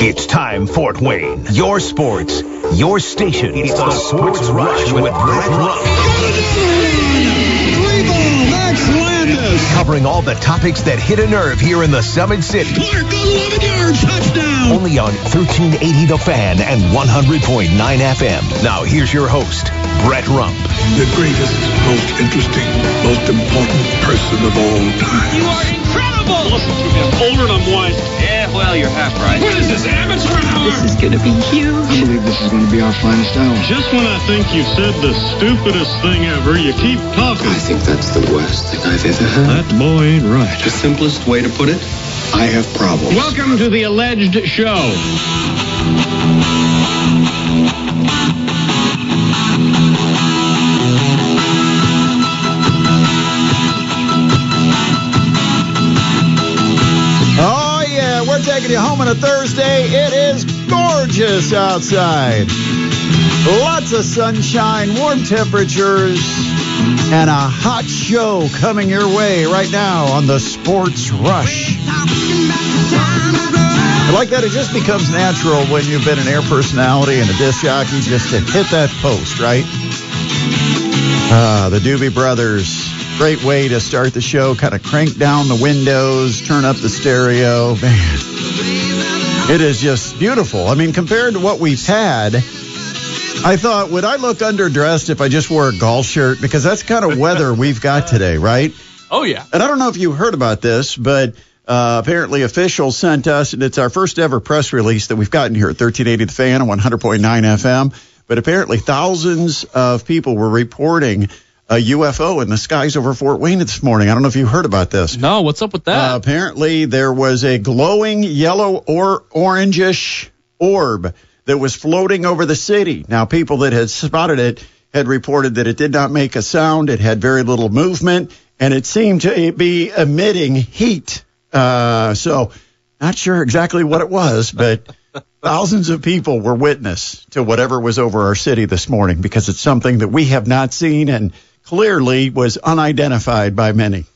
It's time, Fort Wayne. Your sports, your station. It's the Sports Rush with Brett Rump. Max Landis. Covering all the topics that hit a nerve here in the Summit City. Clark, 11 yards, touchdown. Only on 1380 The Fan and 100.9 FM. Now here's your host, Brett Rump. the greatest, most interesting, most important person of all time. You are incredible! Listen to me. I'm older and I'm wiser. Yeah, well, you're half right. What is this, amateur hour? This is gonna be huge. I believe this is going to be our finest hour. Just when I think you've said the stupidest thing ever, you keep talking. I think that's the worst thing I've ever heard. That boy ain't right. The simplest way to put it, I have problems. Welcome to the alleged show. Taking you home on a Thursday. It is gorgeous outside. Lots of sunshine, warm temperatures, and a hot show coming your way right now on the Sports Rush. I like that it just becomes natural when you've been an air personality and a disc jockey just to hit that post, right? Ah, the Doobie Brothers. Great way to start the show. Kind of crank down the windows, turn up the stereo. Man, it is just beautiful. I mean, compared to what we've had, I thought, would I look underdressed if I just wore a golf shirt? Because that's kind of weather we've got today, right? Oh yeah. And I don't know if you heard about this, but uh, apparently officials sent us, and it's our first ever press release that we've gotten here at 1380 The Fan on 100.9 FM. But apparently thousands of people were reporting a UFO in the skies over Fort Wayne this morning. I don't know if you heard about this. No, what's up with that? Uh, apparently, there was a glowing yellow or orangish orb that was floating over the city. Now, people that had spotted it had reported that it did not make a sound, it had very little movement, and it seemed to be emitting heat. Uh, so, not sure exactly what it was, but thousands of people were witness to whatever was over our city this morning because it's something that we have not seen and clearly was unidentified by many.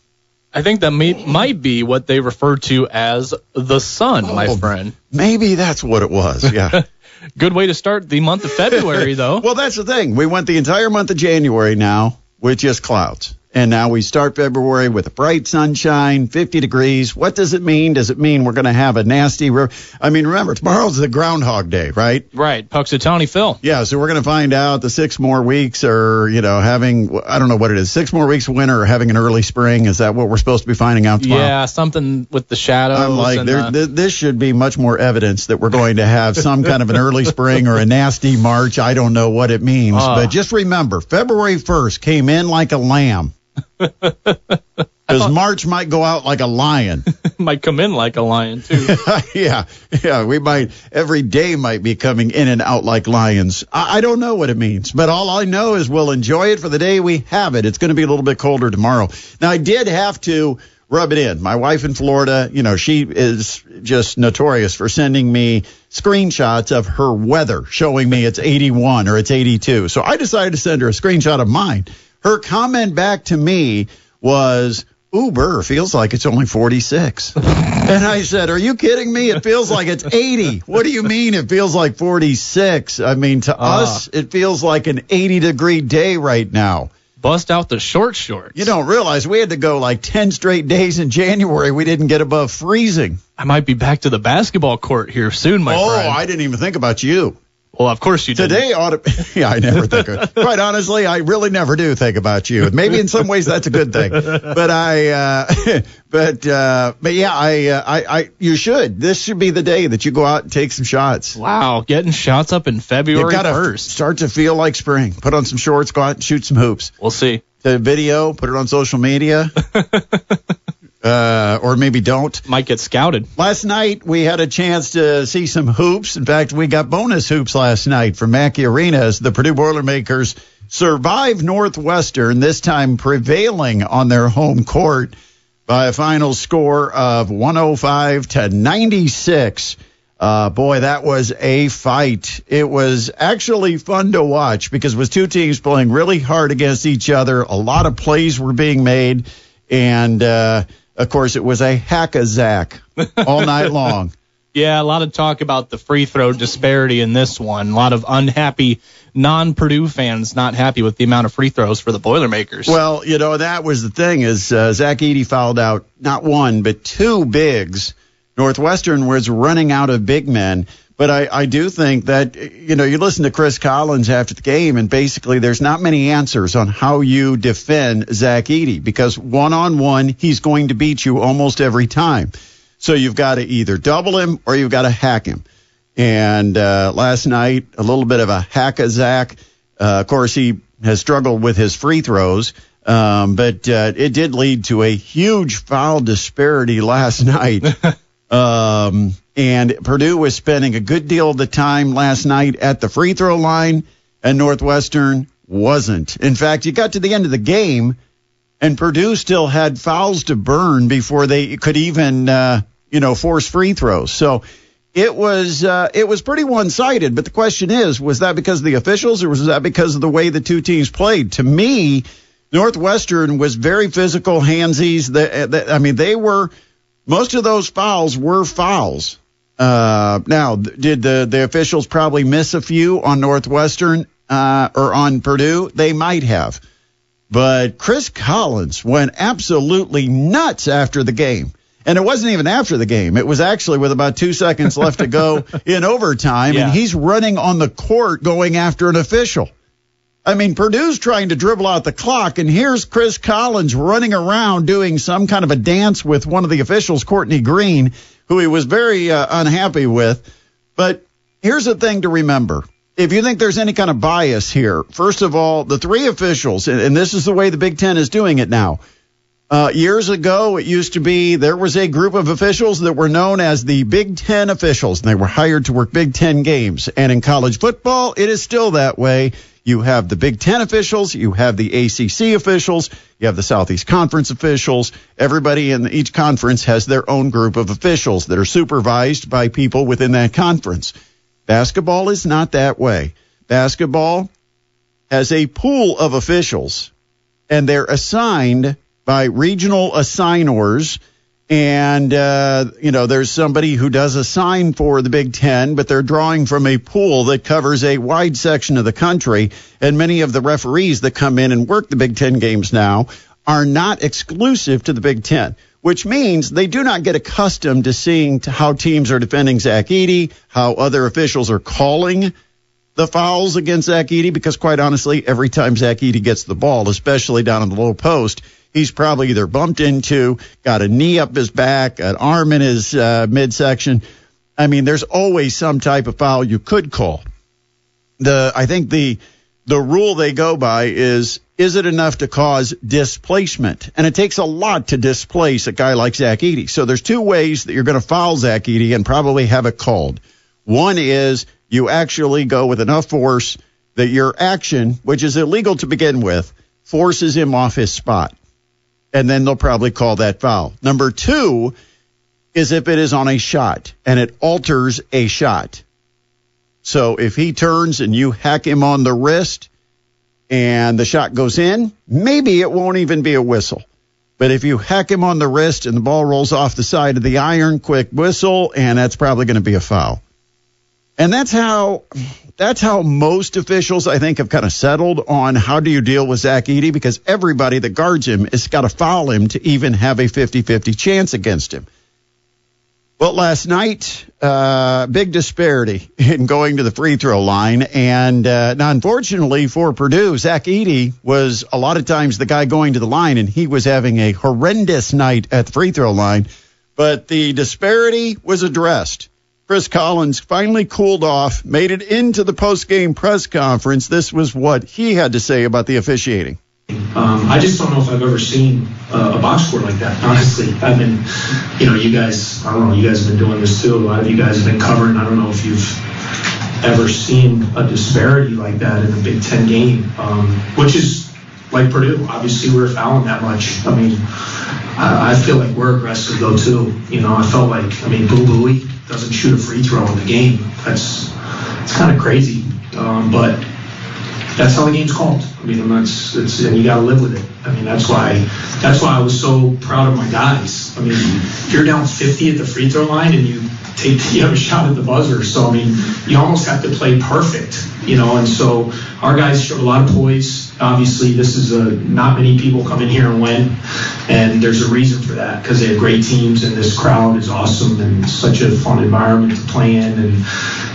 I think that may, might be what they refer to as the sun, my Oh. friend. Maybe that's what it was. Yeah. Good way to start the month of February, though. well, that's the thing. We went the entire month of January now with just clouds. And now we start February with a bright sunshine, 50 degrees. What does it mean? Does it mean we're going to have a nasty? Re- I mean, remember, tomorrow's the Groundhog Day, right? right, Punxsutawney Phil. Yeah, so we're going to find out the six more weeks are, you know, having, I don't know what it is, six more weeks of winter or having an early spring. Is that what we're supposed to be finding out tomorrow? Yeah, something with the shadows. I'm like, there, uh, th- this should be much more evidence that we're going to have some kind of an early spring or a nasty March. I don't know what it means, Ah. but just remember, February 1st came in like a lamb. Because March might go out like a lion. might come in like a lion too. yeah, yeah, we might, every day might be coming in and out like lions. I, I don't know what it means, but all I know is we'll enjoy it for the day we have it. It's going to be a little bit colder tomorrow. Now, I did have to rub it in. My wife in Florida, you know, she is just notorious for sending me screenshots of her weather showing me it's 81 or it's 82. So I decided to send her a screenshot of mine. Her comment back to me was, Uber feels like it's only 46. and I said, Are you kidding me? It feels like it's 80. What do you mean it feels like 46? I mean, to Ah. us, it feels like an 80 degree day right now. Bust out the short shorts. You don't realize we had to go like 10 straight days in January. We didn't get above freezing. I might be back to the basketball court here soon, my oh, friend. Oh, I didn't even think about you. Well, of course you did. Today ought to. Yeah, I never think of. Quite honestly, I really never do think about you. Maybe in some ways that's a good thing. But I, uh, but uh, but yeah, I, uh, I, I, you should. This should be the day that you go out and take some shots. Wow, getting shots up in You February 1st. start to feel like spring. Put on some shorts, go out and shoot some hoops. We'll see. The video, put it on social media, uh, or maybe don't. Might get scouted. Last night we had a chance to see some hoops. In fact, we got bonus hoops last night from Mackey Arena as the Purdue Boilermakers survived Northwestern, this time prevailing on their home court by a final score of 105 to 96. Uh, boy, that was a fight. It was actually fun to watch because it was two teams playing really hard against each other. A lot of plays were being made, and uh, of course, it was a hack a zack all night long. Yeah, a lot of talk about the free throw disparity in this one. A lot of unhappy non-Purdue fans not happy with the amount of free throws for the Boilermakers. Well, you know that was the thing is uh, Zach Edey fouled out not one but two bigs. Northwestern was running out of big men. But I, I do think that, you know, you listen to Chris Collins after the game, and basically there's not many answers on how you defend Zach Edey because one on one, he's going to beat you almost every time. So you've got to either double him or you've got to hack him. And uh, last night, a little bit of a hack of Zach. Uh, of course, he has struggled with his free throws, um, but uh, it did lead to a huge foul disparity last night. Um, and Purdue was spending a good deal of the time last night at the free throw line, and Northwestern wasn't. In fact, you got to the end of the game, and Purdue still had fouls to burn before they could even, uh, you know, force free throws. So it was uh, it was pretty one sided. But the question is, was that because of the officials, or was that because of the way the two teams played? To me, Northwestern was very physical, handsies. The, I mean, they were most of those fouls were fouls. Uh, now, did the, the officials probably miss a few on Northwestern uh, or on Purdue? They might have. But Chris Collins went absolutely nuts after the game. And it wasn't even after the game. It was actually with about two seconds left to go in overtime. Yeah. And he's running on the court going after an official. I mean, Purdue's trying to dribble out the clock, and here's Chris Collins running around doing some kind of a dance with one of the officials, Courtney Green, who he was very uh, unhappy with. But here's the thing to remember. If you think there's any kind of bias here, first of all, the three officials, and, this is the way the Big Ten is doing it now. Uh, years ago, it used to be there was a group of officials that were known as the Big Ten officials, and they were hired to work Big Ten games. And in college football, it is still that way. You have the Big Ten officials, you have the ACC officials, you have the Southeast Conference officials. Everybody in each conference has their own group of officials that are supervised by people within that conference. Basketball is not that way. Basketball has a pool of officials, and they're assigned by regional assignors and uh, you know there's somebody who does a sign for the Big Ten, but they're drawing from a pool that covers a wide section of the country, and many of the referees that come in and work the Big Ten games now are not exclusive to the Big Ten. Which means they do not get accustomed to seeing how teams are defending Zach Edey, how other officials are calling the fouls against Zach Edey, because quite honestly, every time Zach Edey gets the ball, especially down in the low post, he's probably either bumped into, got a knee up his back, an arm in his uh, midsection. I mean, there's always some type of foul you could call. The I think the the rule they go by is is it enough to cause displacement? And it takes a lot to displace a guy like Zach Edey. So there's two ways that you're going to foul Zach Edey and probably have it called. One is you actually go with enough force that your action, which is illegal to begin with, forces him off his spot and then they'll probably call that foul. Number two is if it is on a shot and it alters a shot. So if he turns and you hack him on the wrist and the shot goes in, maybe it won't even be a whistle. But if you hack him on the wrist and the ball rolls off the side of the iron, quick whistle, and that's probably going to be a foul. And that's how that's how most officials, I think, have kind of settled on how do you deal with Zach Edey because everybody that guards him has got to foul him to even have a 50-50 chance against him. But last night, uh, big disparity in going to the free throw line. And uh, now, unfortunately for Purdue, Zach Edey was a lot of times the guy going to the line, and he was having a horrendous night at the free throw line. But the disparity was addressed. Chris Collins finally cooled off, made it into the post-game press conference. This was what he had to say about the officiating. Um, I just don't know if I've ever seen uh, a box score like that. Honestly, I've been, you know, you guys. I don't know. You guys have been doing this too. A lot of you guys have been covering. I don't know if you've ever seen a disparity like that in a Big Ten game, um, which is like Purdue. Obviously, we're fouling that much. I mean, I, I feel like we're aggressive though too. You know, I felt like I mean, Boo Buie doesn't shoot a free throw in the game. That's it's kind of crazy. Um, but that's how the game's called. I mean, that's it's and you got to live with it. I mean, that's why that's why I was so proud of my guys. I mean, you're down 50 at the free throw line and you take you have a shot at the buzzer, so I mean, you almost have to play perfect, you know. And so our guys showed a lot of poise. Obviously, this is a not many people come in here and win, and there's a reason for that because they have great teams and this crowd is awesome and such a fun environment to play in and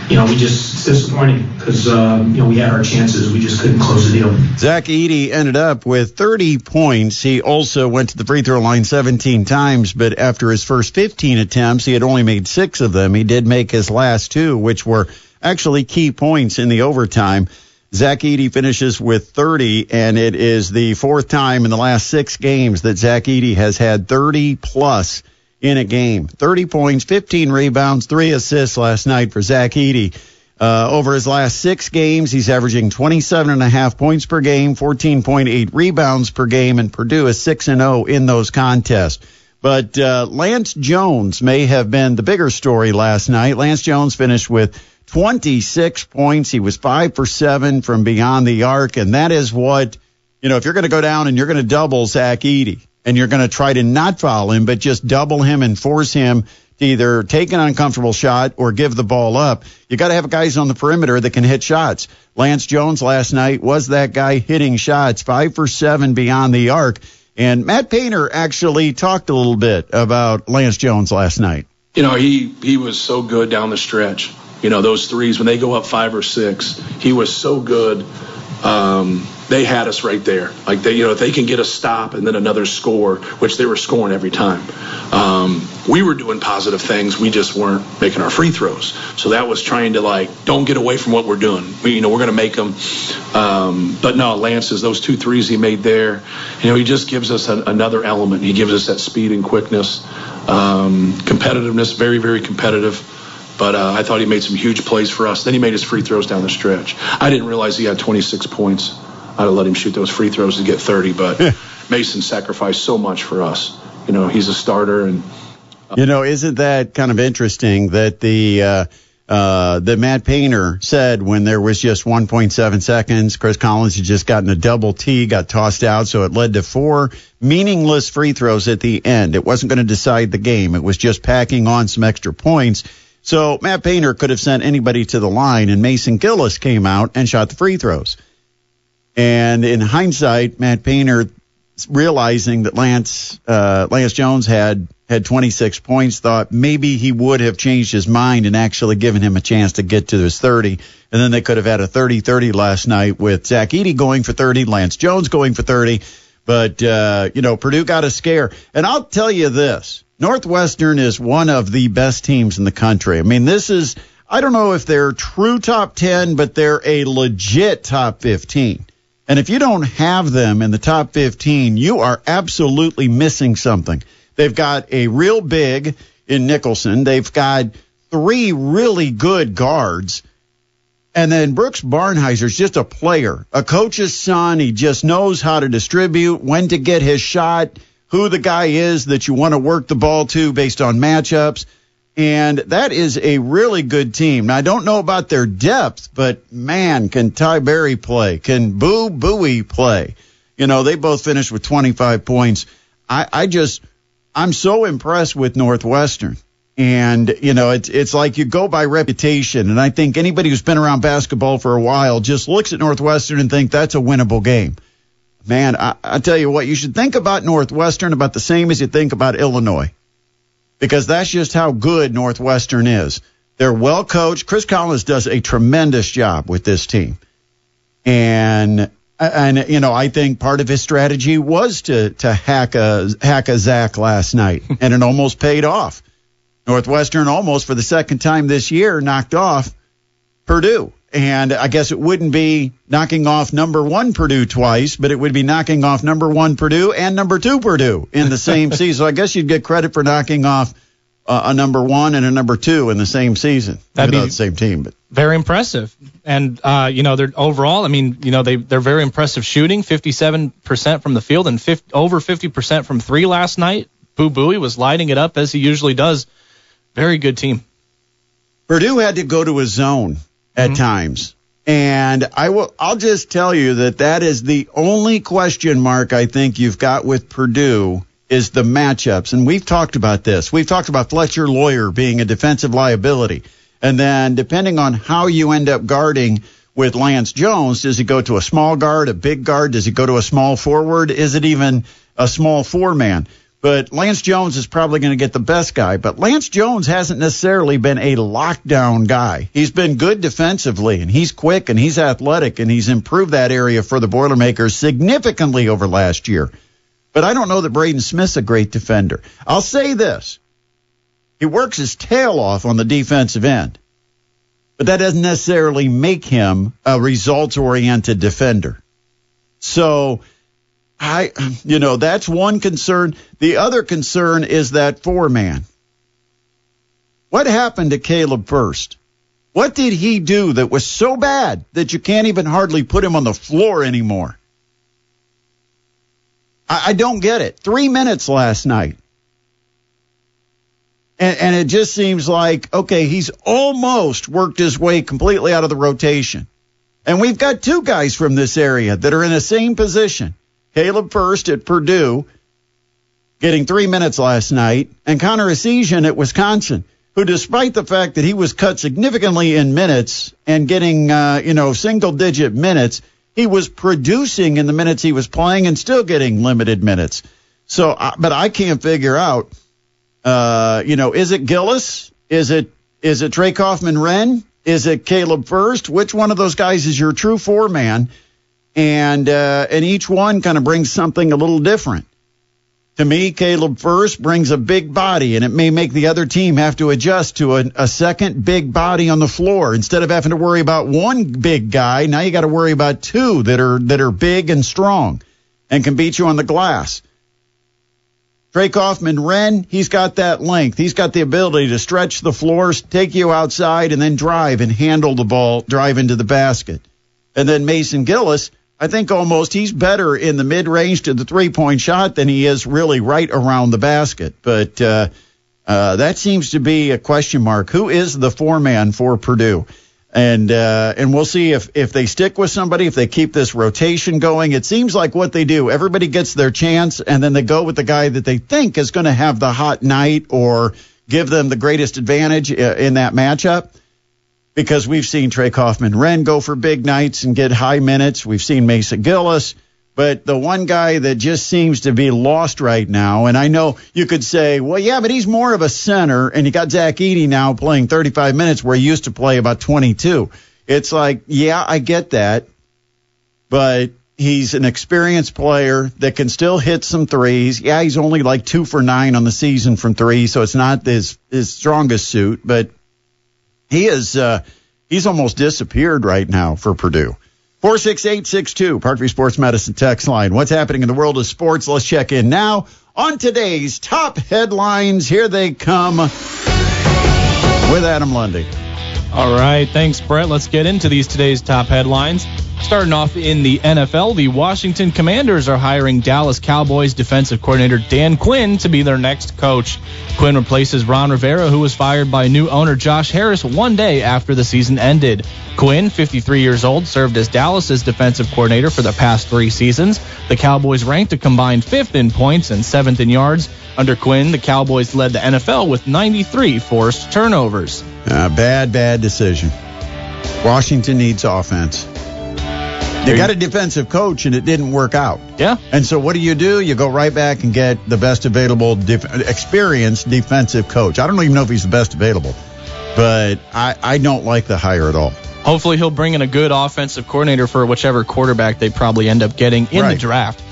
you know, we just it's disappointing because uh, you know we had our chances, we just couldn't close the deal. Zach Edey ended up with 30 points. He also went to the free throw line 17 times, but after his first 15 attempts, he had only made six of them. He did make his last two, which were actually key points in the overtime. Zach Edey finishes with 30, and it is the fourth time in the last six games that Zach Edey has had 30 plus in a game. 30 points, 15 rebounds, three assists last night for Zach Edey. Uh, over his last six games, he's averaging 27 and a half points per game, 14.8 rebounds per game, and Purdue is 6 and 0 in those contests. But uh, Lance Jones may have been the bigger story last night. Lance Jones finished with 26 points. He was five for seven from beyond the arc, and that is what you know. If you're going to go down and you're going to double Zach Edey, and you're going to try to not foul him, but just double him and force him to either take an uncomfortable shot or give the ball up. You got to have guys on the perimeter that can hit shots. Lance Jones last night was that guy hitting shots, five for seven beyond the arc. And Matt Painter actually talked a little bit about Lance Jones last night. You know, he he was so good down the stretch. You know, those threes when they go up five or six, he was so good. Um, they had us right there. Like they, you know, if they can get a stop and then another score, which they were scoring every time. Um, we were doing positive things. We just weren't making our free throws. So that was trying to like, don't get away from what we're doing. We, you know, we're going to make them. Um, but no, Lance's those two threes he made there. You know, he just gives us an, another element. He gives us that speed and quickness, um, competitiveness. Very, very competitive. But uh, I thought he made some huge plays for us. Then he made his free throws down the stretch. I didn't realize he had 26 points. I'd have let him shoot those free throws to get 30, but Mason sacrificed so much for us. You know, he's a starter, and uh, you know, isn't that kind of interesting that the uh, uh, that Matt Painter said when there was just 1.7 seconds, Chris Collins had just gotten a double T, got tossed out, so it led to four meaningless free throws at the end. It wasn't going to decide the game. It was just packing on some extra points. So Matt Painter could have sent anybody to the line, and Mason Gillis came out and shot the free throws. And in hindsight, Matt Painter realizing that Lance uh, Lance Jones had had 26 points, thought maybe he would have changed his mind and actually given him a chance to get to his 30. And then they could have had a 30-30 last night with Zach Edey going for 30, Lance Jones going for 30. But uh, you know, Purdue got a scare. And I'll tell you this: Northwestern is one of the best teams in the country. I mean, this is I don't know if they're true top 10, but they're a legit top 15. And if you don't have them in the top 15, you are absolutely missing something. They've got a real big in Nicholson. They've got three really good guards. And then Brooks Barnhizer's just a player, a coach's son. He just knows how to distribute, when to get his shot, who the guy is that you want to work the ball to based on matchups. And that is a really good team. Now, I don't know about their depth, but man, can Ty Berry play? Can Boo Buie play? You know, they both finished with 25 points. I, I just, I'm so impressed with Northwestern. And, you know, it's, it's like you go by reputation. And I think anybody who's been around basketball for a while just looks at Northwestern and think that's a winnable game. Man, I, I tell you what, you should think about Northwestern about the same as you think about Illinois because that's just how good Northwestern is. They're well coached. Chris Collins does a tremendous job with this team. And and you know, I think part of his strategy was to to hack a hack a Zach last night, and it almost paid off. Northwestern almost for the second time this year knocked off Purdue. And I guess it wouldn't be knocking off number one Purdue twice, but it would be knocking off number one Purdue and number two Purdue in the same season. So I guess you'd get credit for knocking off uh, a number one and a number two in the same season. That'd be the same team, but very impressive. And uh, you know, they're overall. I mean, you know, they they're very impressive shooting, 57% from the field and 50, over 50% from three last night. Boo Buie was lighting it up as he usually does. Very good team. Purdue had to go to a zone at mm-hmm. times. And I will, I'll just tell you that that is the only question mark I think you've got with Purdue is the matchups. And we've talked about this. We've talked about Fletcher Loyer being a defensive liability. And then depending on how you end up guarding with Lance Jones, does he go to a small guard, a big guard? Does he go to a small forward? Is it even a small four man? But Lance Jones is probably going to get the best guy. But Lance Jones hasn't necessarily been a lockdown guy. He's been good defensively, and he's quick, and he's athletic, and he's improved that area for the Boilermakers significantly over last year. But I don't know that Braden Smith's a great defender. I'll say this. He works his tail off on the defensive end. But that doesn't necessarily make him a results oriented defender. So I, you know, that's one concern. The other concern is that four man. What happened to Caleb Furst? What did he do that was so bad that you can't even hardly put him on the floor anymore? I, I don't get it. Three minutes last night. And, and, it just seems like, okay, he's almost worked his way completely out of the rotation. And we've got two guys from this area that are in the same position. Caleb Furst at Purdue, getting three minutes last night, and Connor Essegian at Wisconsin, who, despite the fact that he was cut significantly in minutes and getting, uh, you know, single digit minutes, he was producing in the minutes he was playing and still getting limited minutes. So, but I can't figure out, uh, you know, is it Gillis? Is it is it Trey Kaufman-Renn? Is it Caleb Furst? Which one of those guys is your true four man? And uh, and each one kind of brings something a little different. To me, Caleb Furst brings a big body, and it may make the other team have to adjust to a, a second big body on the floor instead of having to worry about one big guy. Now you got to worry about two that are that are big and strong and can beat you on the glass. Trey Kaufman-Renn, he's got that length. He's got the ability to stretch the floors, take you outside, and then drive and handle the ball, drive into the basket. And then Mason Gillis, I think almost he's better in the mid range to the three point shot than he is really right around the basket. But uh, uh, that seems to be a question mark. Who is the four man for Purdue? And uh, and we'll see if if they stick with somebody, if they keep this rotation going. It seems like what they do. Everybody gets their chance, and then they go with the guy that they think is going to have the hot night or give them the greatest advantage uh, in that matchup because we've seen Trey Kaufman-Renn go for big nights and get high minutes. We've seen Mason Gillis. But the one guy that just seems to be lost right now, and I know you could say, well, yeah, but he's more of a center, and you got Zach Edey now playing 35 minutes where he used to play about 22. It's like, yeah, I get that, but he's an experienced player that can still hit some threes. Yeah, he's only like two for nine on the season from three, so it's not his his strongest suit, but he is uh, he's almost disappeared right now for Purdue. Four six eight six two Parkview Sports Medicine text line. What's happening in the world of sports? Let's check in now on today's top headlines. Here they come with Adam Lundy. All right, thanks, Brett. Let's get into these today's top headlines. Starting off in the NFL, the Washington Commanders are hiring Dallas Cowboys defensive coordinator Dan Quinn to be their next coach. Quinn replaces Ron Rivera, who was fired by new owner Josh Harris one day after the season ended. Quinn, 53 years old, served as Dallas's defensive coordinator for the past three seasons. The Cowboys ranked a combined fifth in points and seventh in yards. Under Quinn, the Cowboys led the NFL with 93 forced turnovers. Uh, bad, bad decision. Washington needs offense. They got a defensive coach and it didn't work out. Yeah. And so what do you do? You go right back and get the best available, def- experienced defensive coach. I don't even know if he's the best available, but I, I don't like the hire at all. Hopefully, he'll bring in a good offensive coordinator for whichever quarterback they probably end up getting in Right. the draft.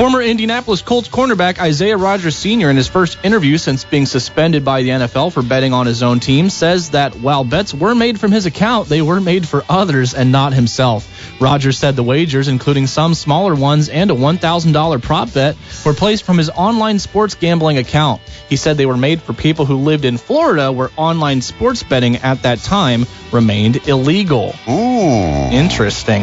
Former Indianapolis Colts cornerback Isaiah Rodgers Sr., in his first interview since being suspended by the NFL for betting on his own team, says that while bets were made from his account, they were made for others and not himself. Rodgers said the wagers, including some smaller ones and a $1,000 prop bet, were placed from his online sports gambling account. He said they were made for people who lived in Florida, where online sports betting at that time remained illegal. Oh. Interesting.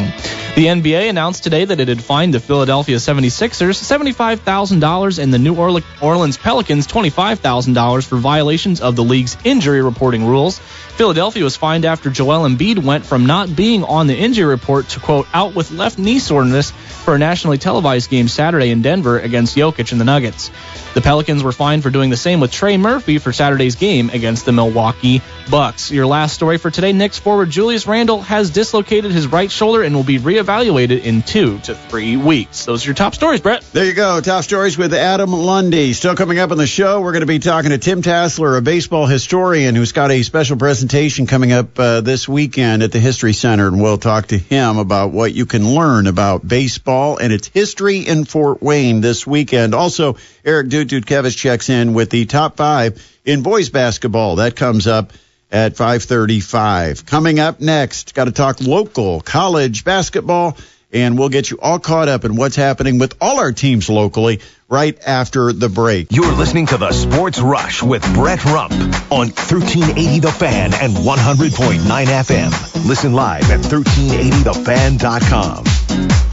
The NBA announced today that it had fined the Philadelphia 76ers Sixers $75,000 and the New Orleans Pelicans $25,000 for violations of the league's injury reporting rules. Philadelphia was fined after Joel Embiid went from not being on the injury report to, quote, out with left knee soreness for a nationally televised game Saturday in Denver against Jokic and the Nuggets. The Pelicans were fined for doing the same with Trey Murphy for Saturday's game against the Milwaukee Bucks. Your last story for today Knicks forward Julius Randle has dislocated his right shoulder and will be reevaluated in two to three weeks. Those are your top stories, Brett. There you go. Top stories with Adam Lundy. Still coming up on the show, we're going to be talking to Tim Tassler, a baseball historian who's got a special presentation coming up uh, this weekend at the History Center, and we'll talk to him about what you can learn about baseball and its history in Fort Wayne this weekend. Also, Eric Dudkevich checks in with the top five in boys basketball. That comes up at 5:35. Coming up next, got to talk local college basketball, and we'll get you all caught up in what's happening with all our teams locally right after the break. You're listening to the Sports Rush with Brett Rump on 1380 The Fan and 100.9 FM. Listen live at 1380thefan.com.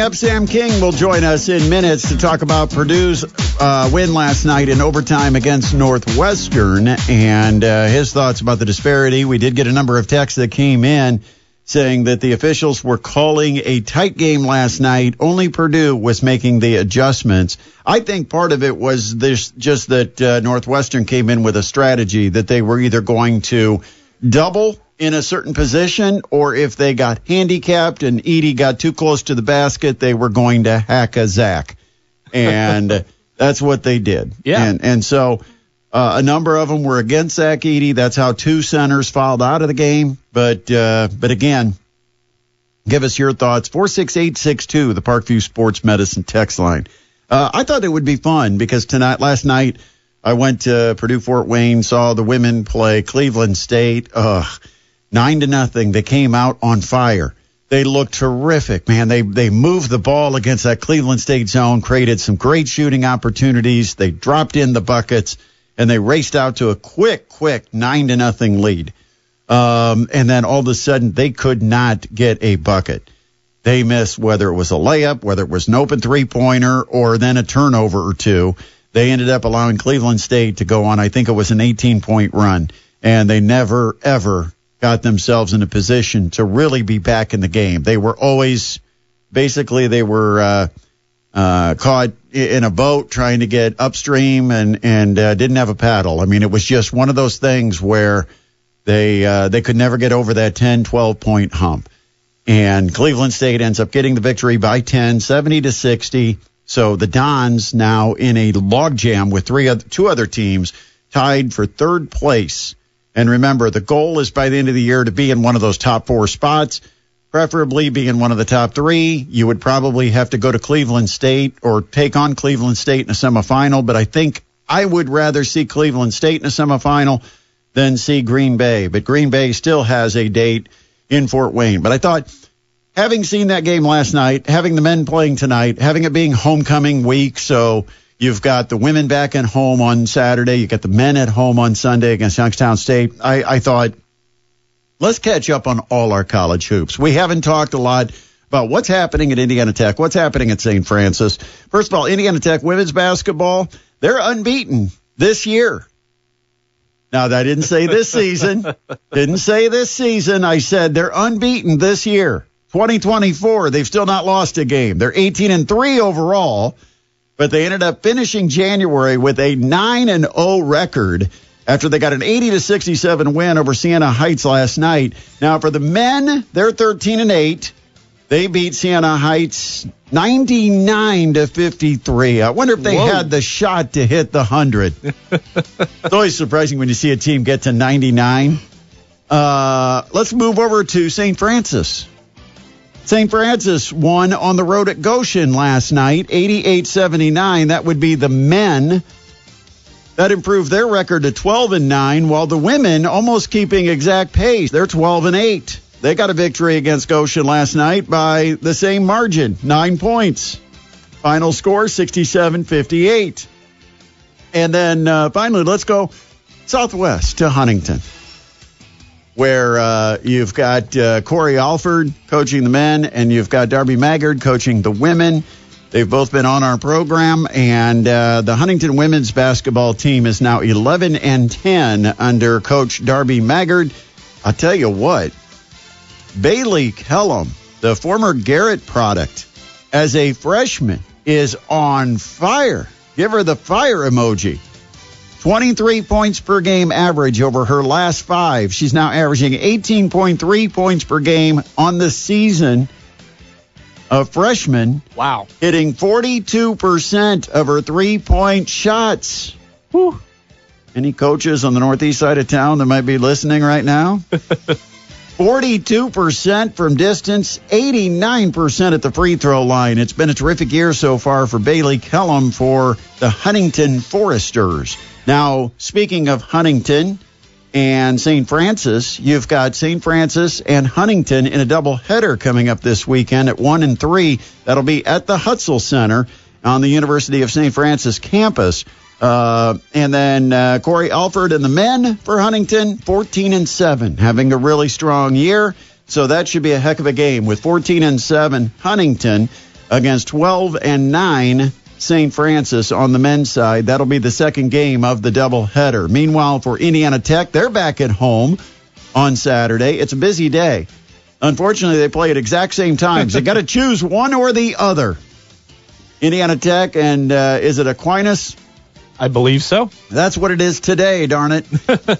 Coming up, Sam King will join us in minutes to talk about Purdue's uh, win last night in overtime against Northwestern and uh, his thoughts about the disparity. We did get a number of texts that came in saying that the officials were calling a tight game last night. Only Purdue was making the adjustments. I think part of it was this, just that uh, Northwestern came in with a strategy that they were either going to double in a certain position, or if they got handicapped and Edey got too close to the basket, they were going to hack a Zach. And that's what they did. Yeah. And, and so uh, a number of them were against Zach Edey. That's how two centers fouled out of the game. But, uh, but again, give us your thoughts. 46862, the Parkview Sports Medicine text line. Uh, I thought it would be fun because tonight, last night, I went to Purdue Fort Wayne, saw the women play Cleveland State. Ugh nine to nothing. They came out on fire. They looked terrific, man. They they moved the ball against that Cleveland State zone, created some great shooting opportunities. They dropped in the buckets and they raced out to a quick, quick nine to nothing lead. Um, and then all of a sudden they could not get a bucket. They missed whether it was a layup, whether it was an open three pointer, or then a turnover or two. They ended up allowing Cleveland State to go on. I think it was an 18 point run, and they never ever got themselves in a position to really be back in the game. They were always, basically, they were uh, uh, caught in a boat trying to get upstream and and uh, didn't have a paddle. I mean, it was just one of those things where they uh, they could never get over that 10, 12 point hump. And Cleveland State ends up getting the victory by 10, 70 to 60. So the Dons now in a logjam with three other, two other teams tied for third place and remember, the goal is by the end of the year to be in one of those top four spots, preferably be in one of the top three. You would probably have to go to Cleveland State or take on Cleveland State in a semifinal, but I think I would rather see Cleveland State in a semifinal than see Green Bay. But Green Bay still has a date in Fort Wayne. But I thought, having seen that game last night, having the men playing tonight, having it being homecoming week, so You've got the women back at home on Saturday. You got the men at home on Sunday against Youngstown State. I, I thought, let's catch up on all our college hoops. We haven't talked a lot about what's happening at Indiana Tech, what's happening at St. Francis. First of all, Indiana Tech women's basketball, they're unbeaten this year. Now, I didn't say this season. didn't say this season. I said they're unbeaten this year. 2024, they've still not lost a game. They're 18 and 3 overall but they ended up finishing January with a 9 and 0 record after they got an 80 to 67 win over Siena Heights last night. Now for the men, they're 13 and 8. They beat Siena Heights 99 to 53. I wonder if they Whoa. had the shot to hit the 100. it's always surprising when you see a team get to 99. Uh, let's move over to St. Francis. St. Francis won on the road at Goshen last night, 88 79. That would be the men. That improved their record to 12 and 9, while the women almost keeping exact pace. They're 12 and 8. They got a victory against Goshen last night by the same margin, nine points. Final score 67 58. And then uh, finally, let's go southwest to Huntington where uh, you've got uh, Corey Alford coaching the men and you've got Darby Maggard coaching the women. They've both been on our program, and uh, the Huntington women's basketball team is now 11 and 10 under Coach Darby Maggard. I'll tell you what, Bailey Kellum, the former Garrett product, as a freshman, is on fire. Give her the fire emoji. 23 points per game average over her last five. She's now averaging 18.3 points per game on the season. A freshman. Wow. Hitting 42% of her three point shots. Whew. Any coaches on the northeast side of town that might be listening right now? 42% from distance, 89% at the free throw line. It's been a terrific year so far for Bailey Kellum for the Huntington Foresters. Now, speaking of Huntington and St. Francis, you've got St. Francis and Huntington in a double header coming up this weekend at 1 and 3. That'll be at the Hutzell Center on the University of St. Francis campus. Uh, and then uh, Corey Alford and the men for Huntington, 14 and 7, having a really strong year. So that should be a heck of a game with 14 and 7 Huntington against 12 and 9 St. Francis on the men's side. That'll be the second game of the doubleheader. Meanwhile, for Indiana Tech, they're back at home on Saturday. It's a busy day. Unfortunately, they play at exact same times. they got to choose one or the other. Indiana Tech and uh, is it Aquinas? I believe so. That's what it is today, darn it.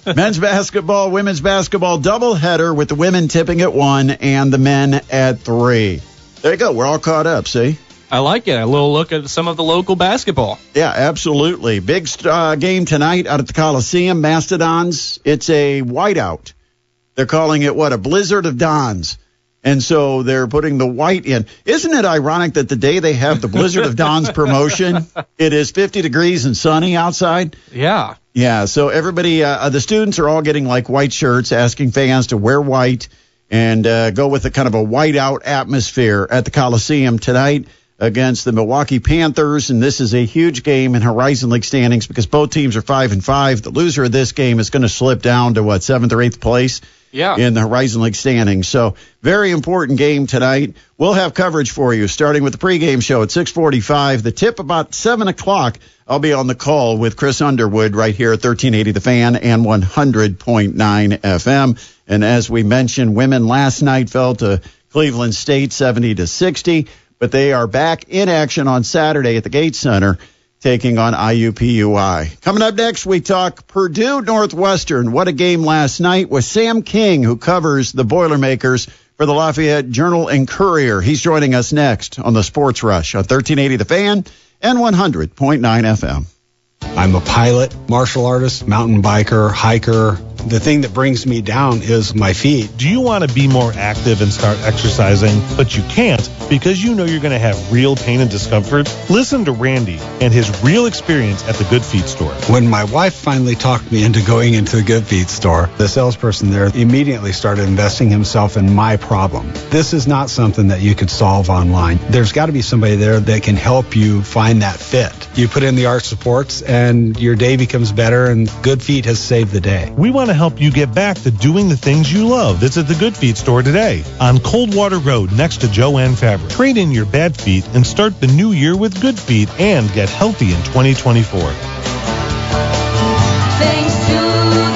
Men's basketball, women's basketball doubleheader with the women tipping at one and the men at three. There you go. We're all caught up, see? I like it. A little look at some of the local basketball. Yeah, absolutely. Big uh, game tonight out at the Coliseum. Mastodons. It's a whiteout. They're calling it what? A blizzard of dons. And so they're putting the white in. Isn't it ironic that the day they have the Blizzard of Dons promotion, it is 50 degrees and sunny outside? Yeah. Yeah. So everybody, uh, the students are all getting like white shirts, asking fans to wear white and uh, go with a kind of a whiteout atmosphere at the Coliseum tonight against the Milwaukee Panthers, and this is a huge game in Horizon League standings because both teams are five and five. The loser of this game is going to slip down to what seventh or eighth place. Yeah. In the Horizon League standings. So very important game tonight. We'll have coverage for you starting with the pregame show at 645. The tip about 7 o'clock. I'll be on the call with Chris Underwood right here at 1380 The Fan and 100.9 FM. And as we mentioned, women last night fell to Cleveland State 70 to 60 but they are back in action on Saturday at the Gates Center taking on IUPUI. Coming up next, we talk Purdue Northwestern. What a game last night with Sam King, who covers the Boilermakers for the Lafayette Journal and Courier. He's joining us next on the Sports Rush on 1380 The Fan and 100.9 FM. I'm a pilot, martial artist, mountain biker, hiker. The thing that brings me down is my feet. Do you want to be more active and start exercising, but you can't because you know you're going to have real pain and discomfort? Listen to Randy and his real experience at the Good Feet store. When my wife finally talked me into going into the Good Feet store, the salesperson there immediately started investing himself in my problem. This is not something that you could solve online. There's got to be somebody there that can help you find that fit. You put in the arch supports and your day becomes better and Good Feet has saved the day. We want to help you get back to doing the things you love. Visit the Good Feet store today on Coldwater Road next to Joanne Fabric. Trade in your bad feet and start the new year with Good Feet and get healthy in 2024. Thanks to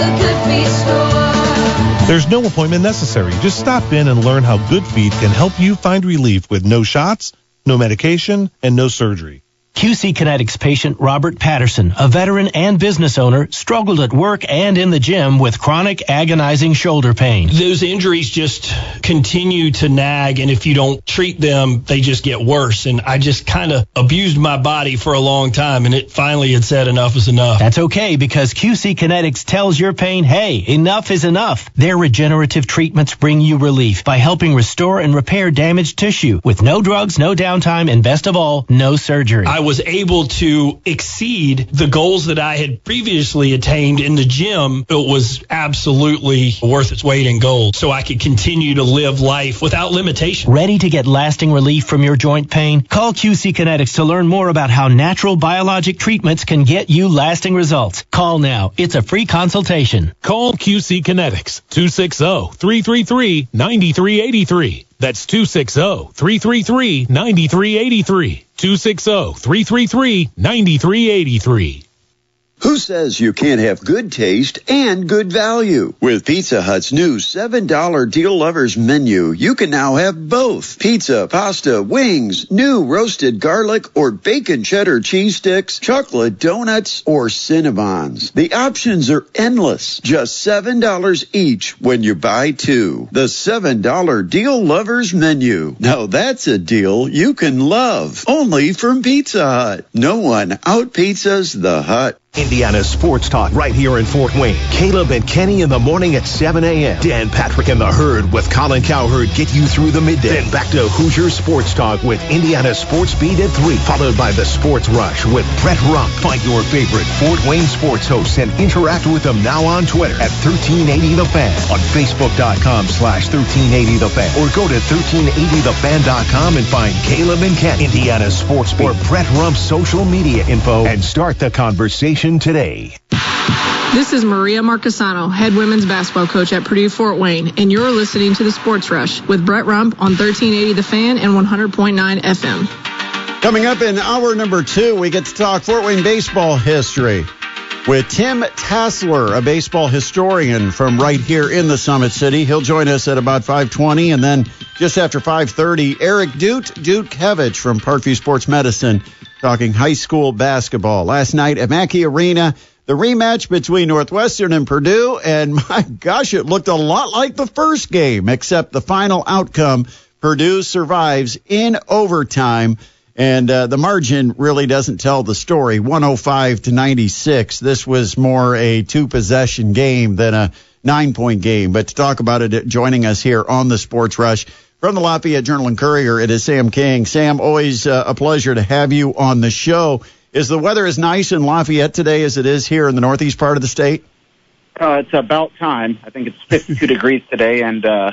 the Good Feet store. There's no appointment necessary. Just stop in and learn how Good Feet can help you find relief with no shots, no medication, and no surgery. QC Kinetics patient Robert Patterson, a veteran and business owner, struggled at work and in the gym with chronic agonizing shoulder pain. Those injuries just continue to nag, and if you don't treat them, they just get worse. And I just kind of abused my body for a long time, and it finally had said enough is enough. That's okay because QC Kinetics tells your pain, hey, enough is enough. Their regenerative treatments bring you relief by helping restore and repair damaged tissue with no drugs, no downtime, and best of all, no surgery. I was able to exceed the goals that I had previously attained in the gym. It was absolutely worth its weight in gold. So I could continue to live life without limitation. Ready to get lasting relief from your joint pain? Call QC Kinetics to learn more about how natural biologic treatments can get you lasting results. Call now. It's a free consultation. Call QC Kinetics 260 333 9383. That's 260-333-9383. 260-333-9383. Who says you can't have good taste and good value? With Pizza Hut's new $7 deal lovers menu, you can now have both pizza, pasta, wings, new roasted garlic or bacon cheddar cheese sticks, chocolate donuts, or cinnabons. The options are endless. Just $7 each when you buy two. The $7 deal lovers menu. Now that's a deal you can love. Only from Pizza Hut. No one out pizzas the Hut. Indiana Sports Talk right here in Fort Wayne. Caleb and Kenny in the morning at 7 a.m. Dan Patrick and the Herd with Colin Cowherd get you through the midday. Then back to Hoosier Sports Talk with Indiana Sports Beat at 3, followed by the Sports Rush with Brett Rump. Find your favorite Fort Wayne sports hosts and interact with them now on Twitter at 1380 The Fan, on Facebook.com slash 1380 The Fan, or go to 1380thefan.com and find Caleb and Ken, Indiana Sports Beat, or Brett Rump's social media info, and start the conversation today. This is Maria Marchesano, head women's basketball coach at Purdue Fort Wayne, and you're listening to the Sports Rush with Brett Rump on 1380 The Fan and 100.9 FM. Coming up in hour number two, we get to talk Fort Wayne baseball history with Tim Tassler, a baseball historian from right here in the Summit City. He'll join us at about 5:20, and then just after 5:30, Eric Dute Dutkevich from Parkview Sports Medicine, talking high school basketball. Last night at Mackey Arena, the rematch between Northwestern and Purdue, and my gosh, it looked a lot like the first game, except the final outcome, Purdue survives in overtime. And uh, the margin really doesn't tell the story. 105 to 96. This was more a two possession game than a nine point game. But to talk about it, joining us here on the Sports Rush from the Lafayette Journal and Courier, it is Sam King. Sam, always uh, a pleasure to have you on the show. Is the weather as nice in Lafayette today as it is here in the northeast part of the state? Uh, it's about time. I think it's 52 degrees today, and uh,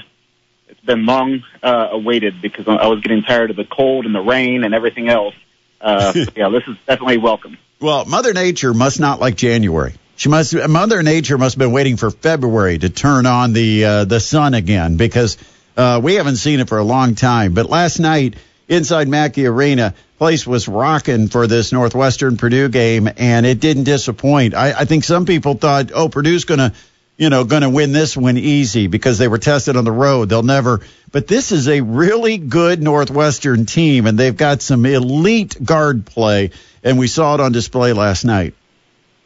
it's been long uh, awaited because I was getting tired of the cold and the rain and everything else. Uh, yeah, this is definitely welcome. Well, Mother Nature must not like January. She must. Mother Nature must have been waiting for February to turn on the uh, the sun again because uh, we haven't seen it for a long time. But last night inside Mackey Arena, place was rocking for this Northwestern Purdue game, and it didn't disappoint. I, I think some people thought, oh, Purdue's going to you know, going to win this one easy because they were tested on the road. They'll never. But this is a really good Northwestern team, and they've got some elite guard play, and we saw it on display last night.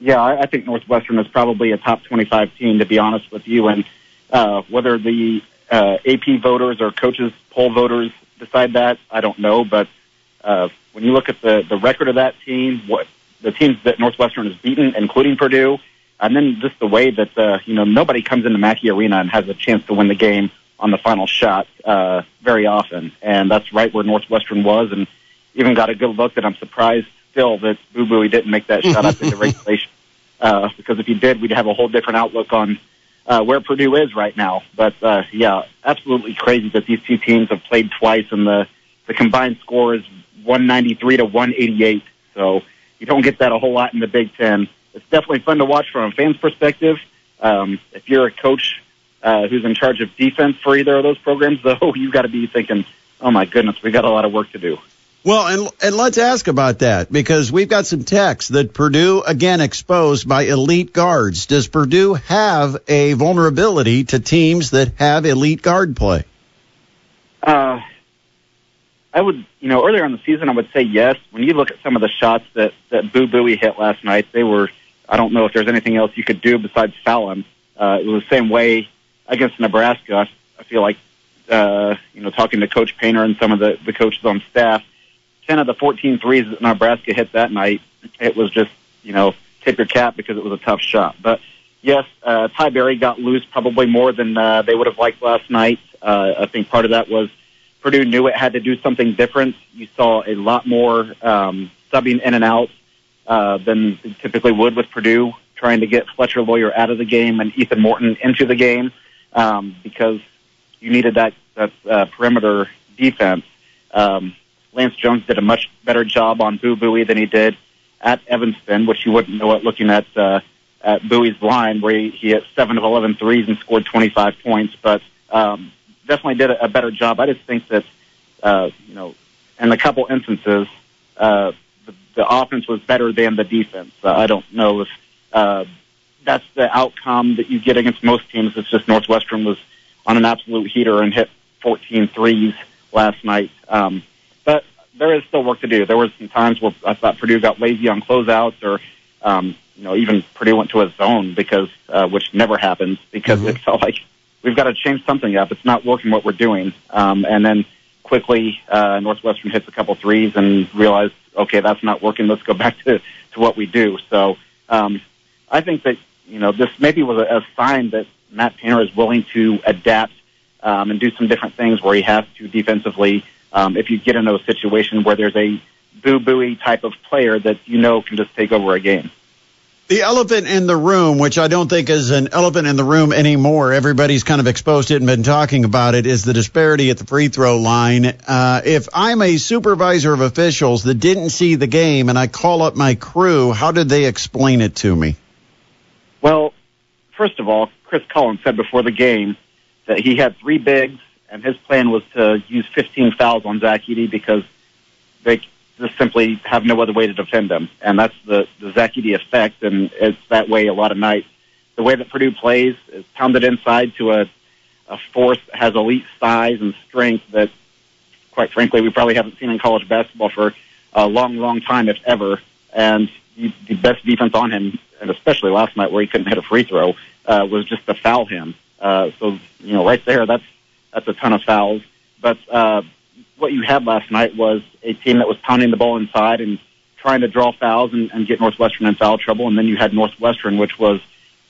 Yeah, I, think Northwestern is probably a top 25 team, to be honest with you. And uh, whether the uh, AP voters or coaches poll voters decide that, I don't know. But uh, when you look at the the record of that team, what the teams that Northwestern has beaten, including Purdue and then just the way that uh, you know nobody comes into Mackey Arena and has a chance to win the game on the final shot uh, very often, and that's right where Northwestern was, and even got a good look. That I'm surprised still that Boo Buie didn't make that shot up into regulation, uh, because if he did, we'd have a whole different outlook on uh, where Purdue is right now. But uh, yeah, absolutely crazy that these two teams have played twice, and the the combined score is 193 to 188. So you don't get that a whole lot in the Big Ten it's definitely fun to watch from a fan's perspective. Um, if you're a coach uh, who's in charge of defense for either of those programs, though, you've got to be thinking, "Oh my goodness, we got a lot of work to do." Well, and and let's ask about that because we've got some text that Purdue again exposed by elite guards. Does Purdue have a vulnerability to teams that have elite guard play? Uh, I would, you know, earlier in the season, I would say yes. When you look at some of the shots that that Boo Buie hit last night, they were I don't know if there's anything else you could do besides foul him. Uh, it was the same way against Nebraska. I, I feel like, uh, you know, talking to Coach Painter and some of the, the coaches on staff, 10 of the 14 threes that Nebraska hit that night, it was just, you know, tip your cap because it was a tough shot. But yes, uh, Ty Berry got loose probably more than uh, they would have liked last night. Uh, I think part of that was Purdue knew it had to do something different. You saw a lot more um, subbing in and out uh, than typically would with Purdue, trying to get Fletcher Loyer out of the game and Ethan Morton into the game um, because you needed that that uh, perimeter defense. Um, Lance Jones did a much better job on Boo Buie than he did at Evanston, which you wouldn't know it looking at uh, at Buie's line, where he, he hit seven of 11 threes and scored 25 points. But um, definitely did a, a better job. I just think that, uh, you know, in a couple instances, uh, the, the offense was better than the defense. Uh, I don't know if uh, that's the outcome that you get against most teams. It's just Northwestern was on an absolute heater and hit 14 threes last night. Um, there is still work to do. There were some times where I thought Purdue got lazy on closeouts or, um, you know, even Purdue went to a zone because, uh, which never happens because Mm-hmm. it felt like we've got to change something up. It's not working what we're doing. Um, and then quickly, uh, Northwestern hits a couple threes and realized, okay, that's not working. Let's go back to, to what we do. So, um, I think that, you know, this maybe was a, a sign that Matt Painter is willing to adapt, um, and do some different things where he has to defensively, um, if you get into a situation where there's a Boo Buie type of player that you know can just take over a game. The elephant in the room, which I don't think is an elephant in the room anymore, everybody's kind of exposed it and been talking about it, is the disparity at the free throw line. Uh, if I'm a supervisor of officials that didn't see the game and I call up my crew, how did they explain it to me? Well, first of all, Chris Collins said before the game that he had three bigs, and his plan was to use 15 fouls on Zach Edey because they just simply have no other way to defend him, and that's the the Zach Edey effect, and it's that way a lot of nights. The way that Purdue plays is pounded inside to a a force that has elite size and strength that, quite frankly, we probably haven't seen in college basketball for a long, long time, if ever. And the best defense on him, and especially last night where he couldn't hit a free throw, uh, was just to foul him. Uh, so you know, right there, that's that's a ton of fouls. But uh, what you had last night was a team that was pounding the ball inside and trying to draw fouls and, and get Northwestern in foul trouble. And then you had Northwestern, which was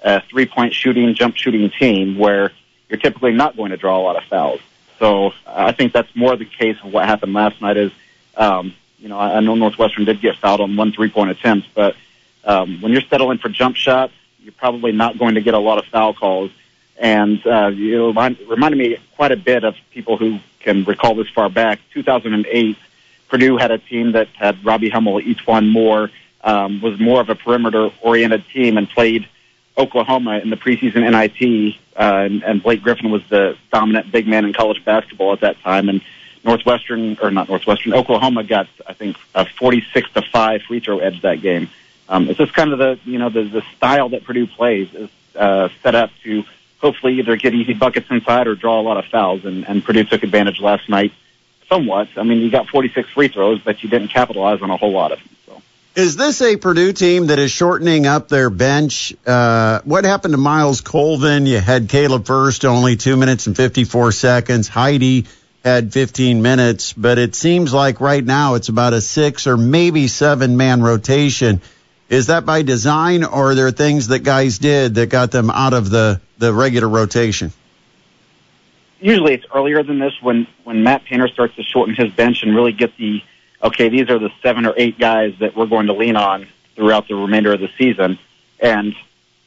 a three-point shooting, jump shooting team where you're typically not going to draw a lot of fouls. So I think that's more the case of what happened last night. Is um, you know I know Northwestern did get fouled on one three-point attempt, but um, when you're settling for jump shots, you're probably not going to get a lot of foul calls. And uh, it remind, reminded me quite a bit of people who can recall this far back. 2008, Purdue had a team that had Robbie Hummel, E'Twaun Moore, um, was more of a perimeter-oriented team and played Oklahoma in the preseason NIT, uh, and, and Blake Griffin was the dominant big man in college basketball at that time. And Northwestern, or not Northwestern, Oklahoma got, I think, a 46 to 5 free throw edge that game. Um, it's just kind of the, you know, the, the style that Purdue plays is uh, set up to hopefully either get easy buckets inside or draw a lot of fouls. And, and Purdue took advantage last night somewhat. I mean, you got 46 free throws, but you didn't capitalize on a whole lot of them. So. Is this a Purdue team that is shortening up their bench? Uh, what happened to Myles Colvin? You had Caleb Furst, only two minutes and 54 seconds. Heide had 15 minutes, but it seems like right now it's about a six or maybe seven man rotation. Is that by design or are there things that guys did that got them out of the, the regular rotation? usually it's earlier than this when when Matt Painter starts to shorten his bench and really get the okay, these are the seven or eight guys that we're going to lean on throughout the remainder of the season. And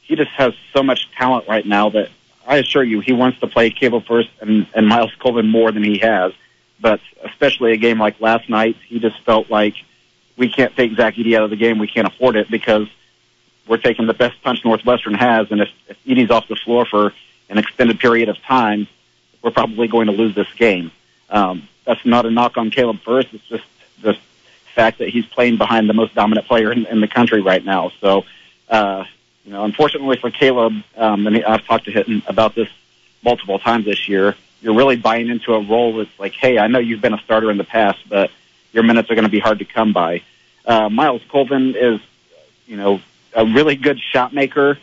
he just has so much talent right now that I assure you he wants to play Caleb Furst and, and Myles Colvin more than he has. But especially a game like last night, he just felt like we can't take Zach Edey out of the game. We can't afford it because we're taking the best punch Northwestern has. And if, if off the floor for an extended period of time, we're probably going to lose this game. Um, that's not a knock on Caleb Furst. It's just the fact that he's playing behind the most dominant player in, in the country right now. So, uh, you know, unfortunately for Caleb, um, and I've talked to him about this multiple times this year. You're really buying into a role that's like, hey, I know you've been a starter in the past, but your minutes are going to be hard to come by. Uh, Myles Colvin is, you know, a really good shot maker.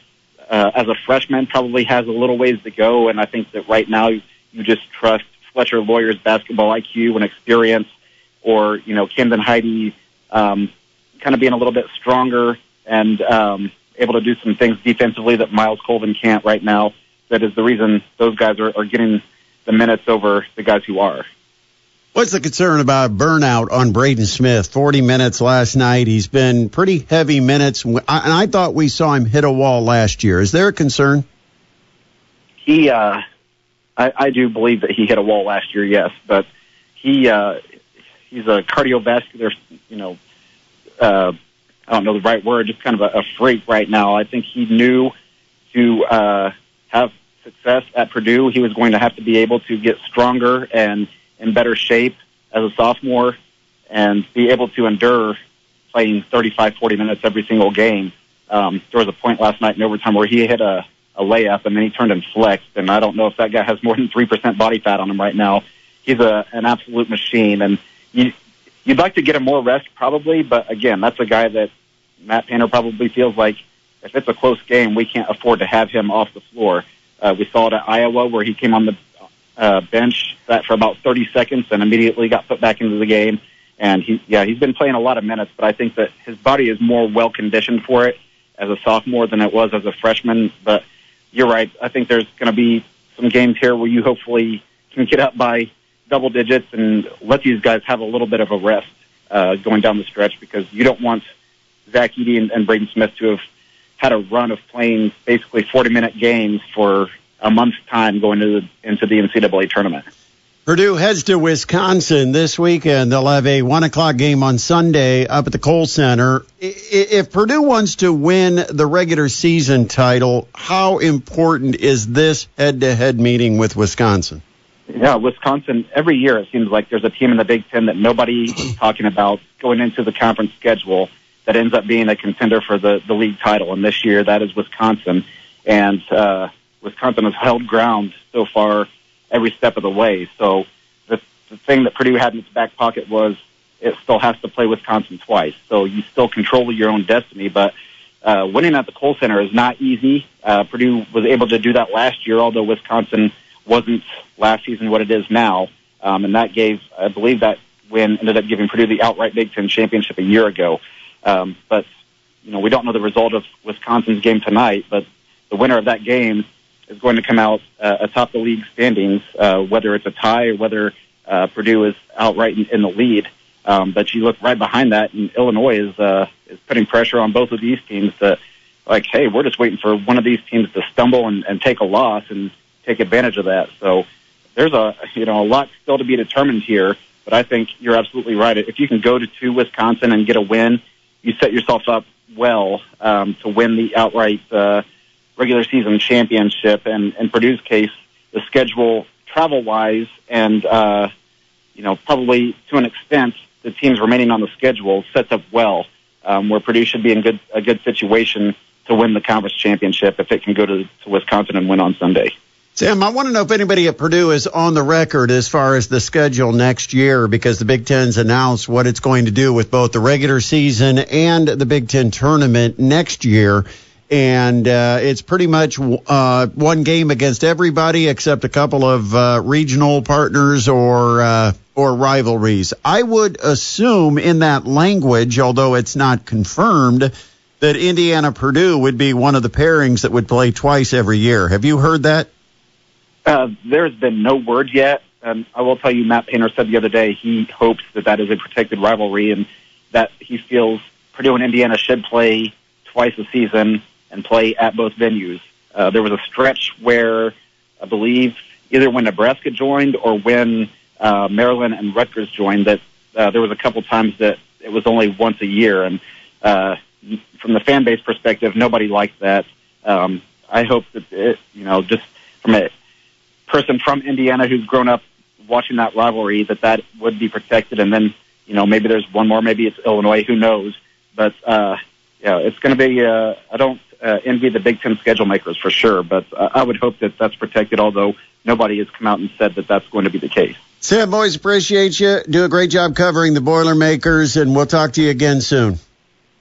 Uh, as a freshman, probably has a little ways to go, and I think that right now you just trust Fletcher Loyer's basketball IQ and experience, or you know Camden Heide um, kind of being a little bit stronger and um, able to do some things defensively that Myles Colvin can't right now. That is the reason those guys are, are getting the minutes over the guys who are. What's the concern about burnout on Braden Smith? 40 minutes last night. He's been pretty heavy minutes, and I thought we saw him hit a wall last year. Is there a concern? He, uh, I, I do believe that he hit a wall last year, yes, but he, uh, he's a cardiovascular, you know, uh, I don't know the right word, just kind of a, a freak right now. I think he knew to uh, have success at Purdue, he was going to have to be able to get stronger and in better shape as a sophomore and be able to endure playing 35, 40 minutes every single game. Um, there was a point last night in overtime where he hit a, a layup and then he turned and flexed. And I don't know if that guy has more than 3% body fat on him right now. He's a, an absolute machine. And you, you'd like to get him more rest probably, but again, that's a guy that Matt Painter probably feels like if it's a close game, we can't afford to have him off the floor. Uh, we saw it at Iowa where he came on the uh, bench, sat for about 30 seconds, and immediately got put back into the game. And he, yeah, he's been playing a lot of minutes, but I think that his body is more well conditioned for it as a sophomore than it was as a freshman. But you're right. I think there's going to be some games here where you hopefully can get up by double digits and let these guys have a little bit of a rest uh, going down the stretch because you don't want Zach Edey and, and Braden Smith to have had a run of playing basically 40 minute games for a month's time going into the, into the NCAA tournament. Purdue heads to Wisconsin this weekend. They'll have a one o'clock game on Sunday up at the Kohl Center. If Purdue wants to win the regular season title, how important is this head to head meeting with Wisconsin? Yeah, Wisconsin, every year it seems like there's a team in the Big Ten that nobody is talking about going into the conference schedule that ends up being a contender for the, the league title. And this year that is Wisconsin. And uh, Wisconsin has held ground so far every step of the way. So the, the thing that Purdue had in its back pocket was it still has to play Wisconsin twice. So you still control your own destiny, but uh, winning at the Kohl Center is not easy. Uh, Purdue was able to do that last year, although Wisconsin wasn't last season what it is now. Um, and that gave, I believe that win ended up giving Purdue the outright Big Ten championship a year ago. Um, but, you know, we don't know the result of Wisconsin's game tonight, but the winner of that game is going to come out uh, atop the league standings, uh, whether it's a tie or whether uh, Purdue is outright in, in the lead. Um, but you look right behind that, and Illinois is uh, is putting pressure on both of these teams to, like, hey, we're just waiting for one of these teams to stumble and, and take a loss and take advantage of that. So there's a you know a lot still to be determined here. But I think you're absolutely right. If you can go to two Wisconsin and get a win, you set yourself up well um, to win the outright. Uh, regular season championship. And in Purdue's case, the schedule travel wise and, uh, you know, probably to an extent, the teams remaining on the schedule sets up well, um, where Purdue should be in good, a good situation to win the conference championship if it can go to, to Wisconsin and win on Sunday. Sam, I want to know if anybody at Purdue is on the record as far as the schedule next year because the Big Ten's announced what it's going to do with both the regular season and the Big Ten tournament next year and uh, it's pretty much uh, one game against everybody except a couple of uh, regional partners or uh, or rivalries. I would assume in that language, although it's not confirmed, that Indiana Purdue would be one of the pairings that would play twice every year. Have you heard that? Uh, there's been no word yet. Um, I will tell you, Matt Painter said the other day he hopes that that is a protected rivalry and that he feels Purdue and Indiana should play twice a season and play at both venues. Uh, there was a stretch where I believe either when Nebraska joined or when uh, Maryland and Rutgers joined that uh, there was a couple times that it was only once a year. And uh, from the fan base perspective, nobody liked that. Um, I hope that it, you know, just from a person from Indiana who's grown up watching that rivalry, that that would be protected. And then, you know, maybe there's one more, maybe it's Illinois, who knows? But uh, yeah, it's going to be. Uh, I don't uh, envy the Big Ten schedule makers for sure, but uh, I would hope that that's protected. Although nobody has come out and said that that's going to be the case. Sam, always appreciate you. Do a great job covering the Boilermakers, and we'll talk to you again soon.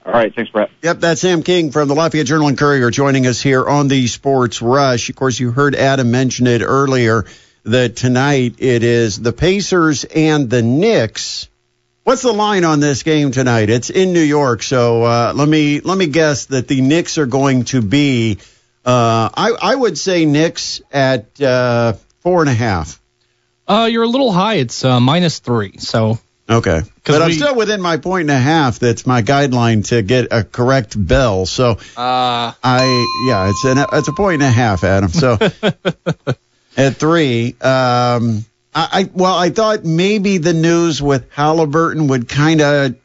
All right, thanks, Brett. Yep, that's Sam King from the Lafayette Journal and Courier joining us here on the Sports Rush. Of course, you heard Adam mention it earlier that tonight it is the Pacers and the Knicks What's the line on this game tonight? It's in New York, so uh, let me let me guess that the Knicks are going to be. Uh, I I would say Knicks at uh, four and a half. Uh, you're a little high. It's uh, minus three. So okay, but we, I'm still within my point and a half. That's my guideline to get a correct bell. So uh, I yeah, it's an it's a point and a half, Adam. So at three. Um, I, well, I thought maybe the news with Halliburton would kind of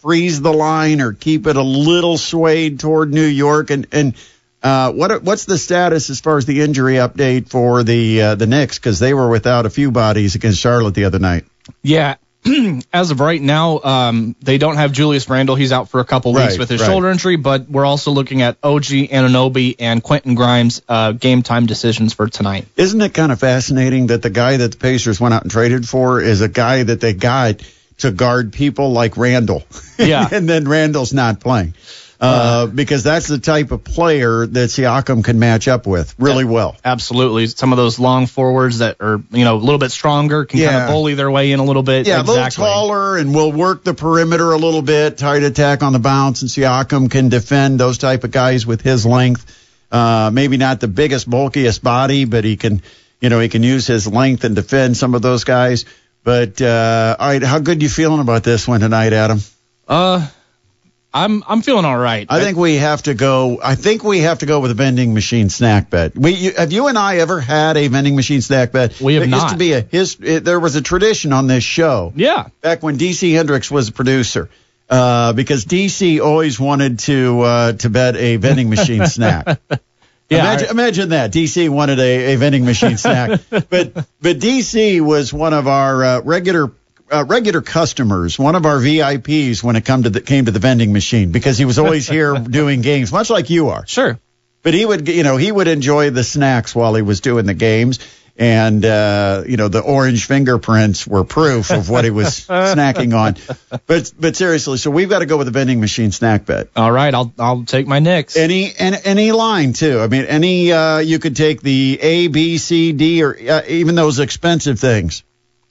freeze the line or keep it a little swayed toward New York, and and Uh, what what's the status as far as the injury update for the uh, the Knicks? Because they were without a few bodies against Charlotte the other night. Yeah. As of right now, um, they don't have Julius Randle. He's out for a couple weeks Right, with his right. shoulder injury, but we're also looking at OG Anunoby and Quentin Grimes uh, game time decisions for tonight. Isn't it kind of fascinating that the guy that the Pacers went out and traded for is a guy that they got to guard people like Randle? Yeah. and then Randle's not playing. Uh, because that's the type of player that Siakam can match up with really well. Absolutely. Some of those long forwards that are, you know, a little bit stronger can kind of bully their way in a little bit. Yeah, exactly. a little taller and will work the perimeter a little bit, tight attack on the bounce, and Siakam can defend those type of guys with his length. Uh, maybe not the biggest, bulkiest body, but he can, you know, he can use his length and defend some of those guys. But uh, all right, how good you feeling about this one tonight, Adam? Uh, I'm I'm feeling all right. I think we have to go. I think we have to go with a vending machine snack bet. We you, have you and I ever had a vending machine snack bet? We have There used to be a his. It, there was a tradition on this show. Yeah. Back when DC Hendricks was a producer, uh, because DC always wanted to uh, to bet a vending machine snack. Yeah, imagine, imagine that DC wanted a, a vending machine snack, but but DC was one of our uh, regular uh, regular customers, one of our VIPs when it come to the, came to the vending machine because he was always here doing games, much like you are. Sure. But he would, you know, he would enjoy the snacks while he was doing the games. And, uh, you know, the orange fingerprints were proof of what he was snacking on. But, but seriously, so we've got to go with the vending machine snack bet. All right, I'll I'll take my Knicks. Any, any, any line too. I mean, any, uh, you could take the A, B, C, D, or uh, even those expensive things.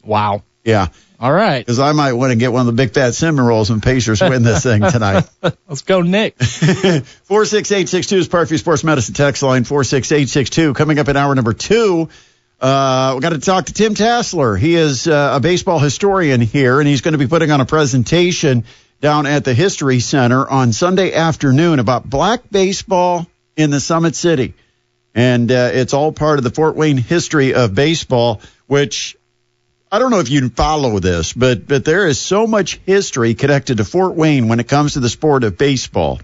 Wow. Yeah. All right. Because I might want to get one of the big fat cinnamon rolls when Pacers win this thing tonight. Let's go, Nick. 46862 is Parkview Sports Medicine text line 46862. Coming up in hour number two, uh, we got to talk to Tim Tassler. He is uh, a baseball historian here, and he's going to be putting on a presentation down at the History Center on Sunday afternoon about black baseball in the Summit City. And uh, it's all part of the Fort Wayne history of baseball, which I don't know if you follow this, but but there is so much history connected to Fort Wayne when it comes to the sport of baseball.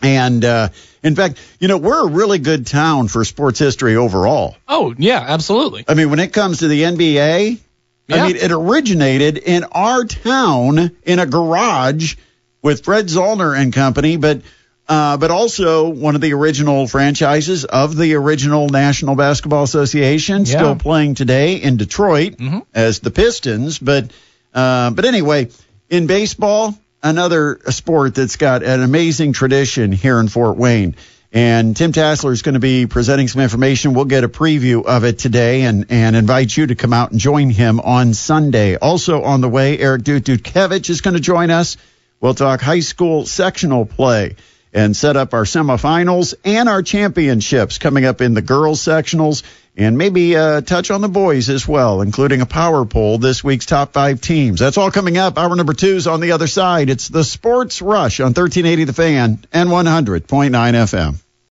And uh, in fact, you know, we're a really good town for sports history overall. Oh yeah, absolutely. I mean, when it comes to the NBA, Yeah. I mean, it originated in our town in a garage with Fred Zollner and company, but uh, but also one of the original franchises of the original National Basketball Association, Yeah. still playing today in Detroit as the Pistons. But uh, but anyway, in baseball, another sport that's got an amazing tradition here in Fort Wayne. And Tim Tassler is going to be presenting some information. We'll get a preview of it today and, and invite you to come out and join him on Sunday. Also on the way, Eric Dudkevich is going to join us. We'll talk high school sectional play and set up our semifinals and our championships coming up in the girls sectionals and maybe uh, touch on the boys as well, including a power poll this week's top five teams. That's all coming up. Hour number two is on the other side. It's the Sports Rush on 1380 The Fan and 100.9 FM.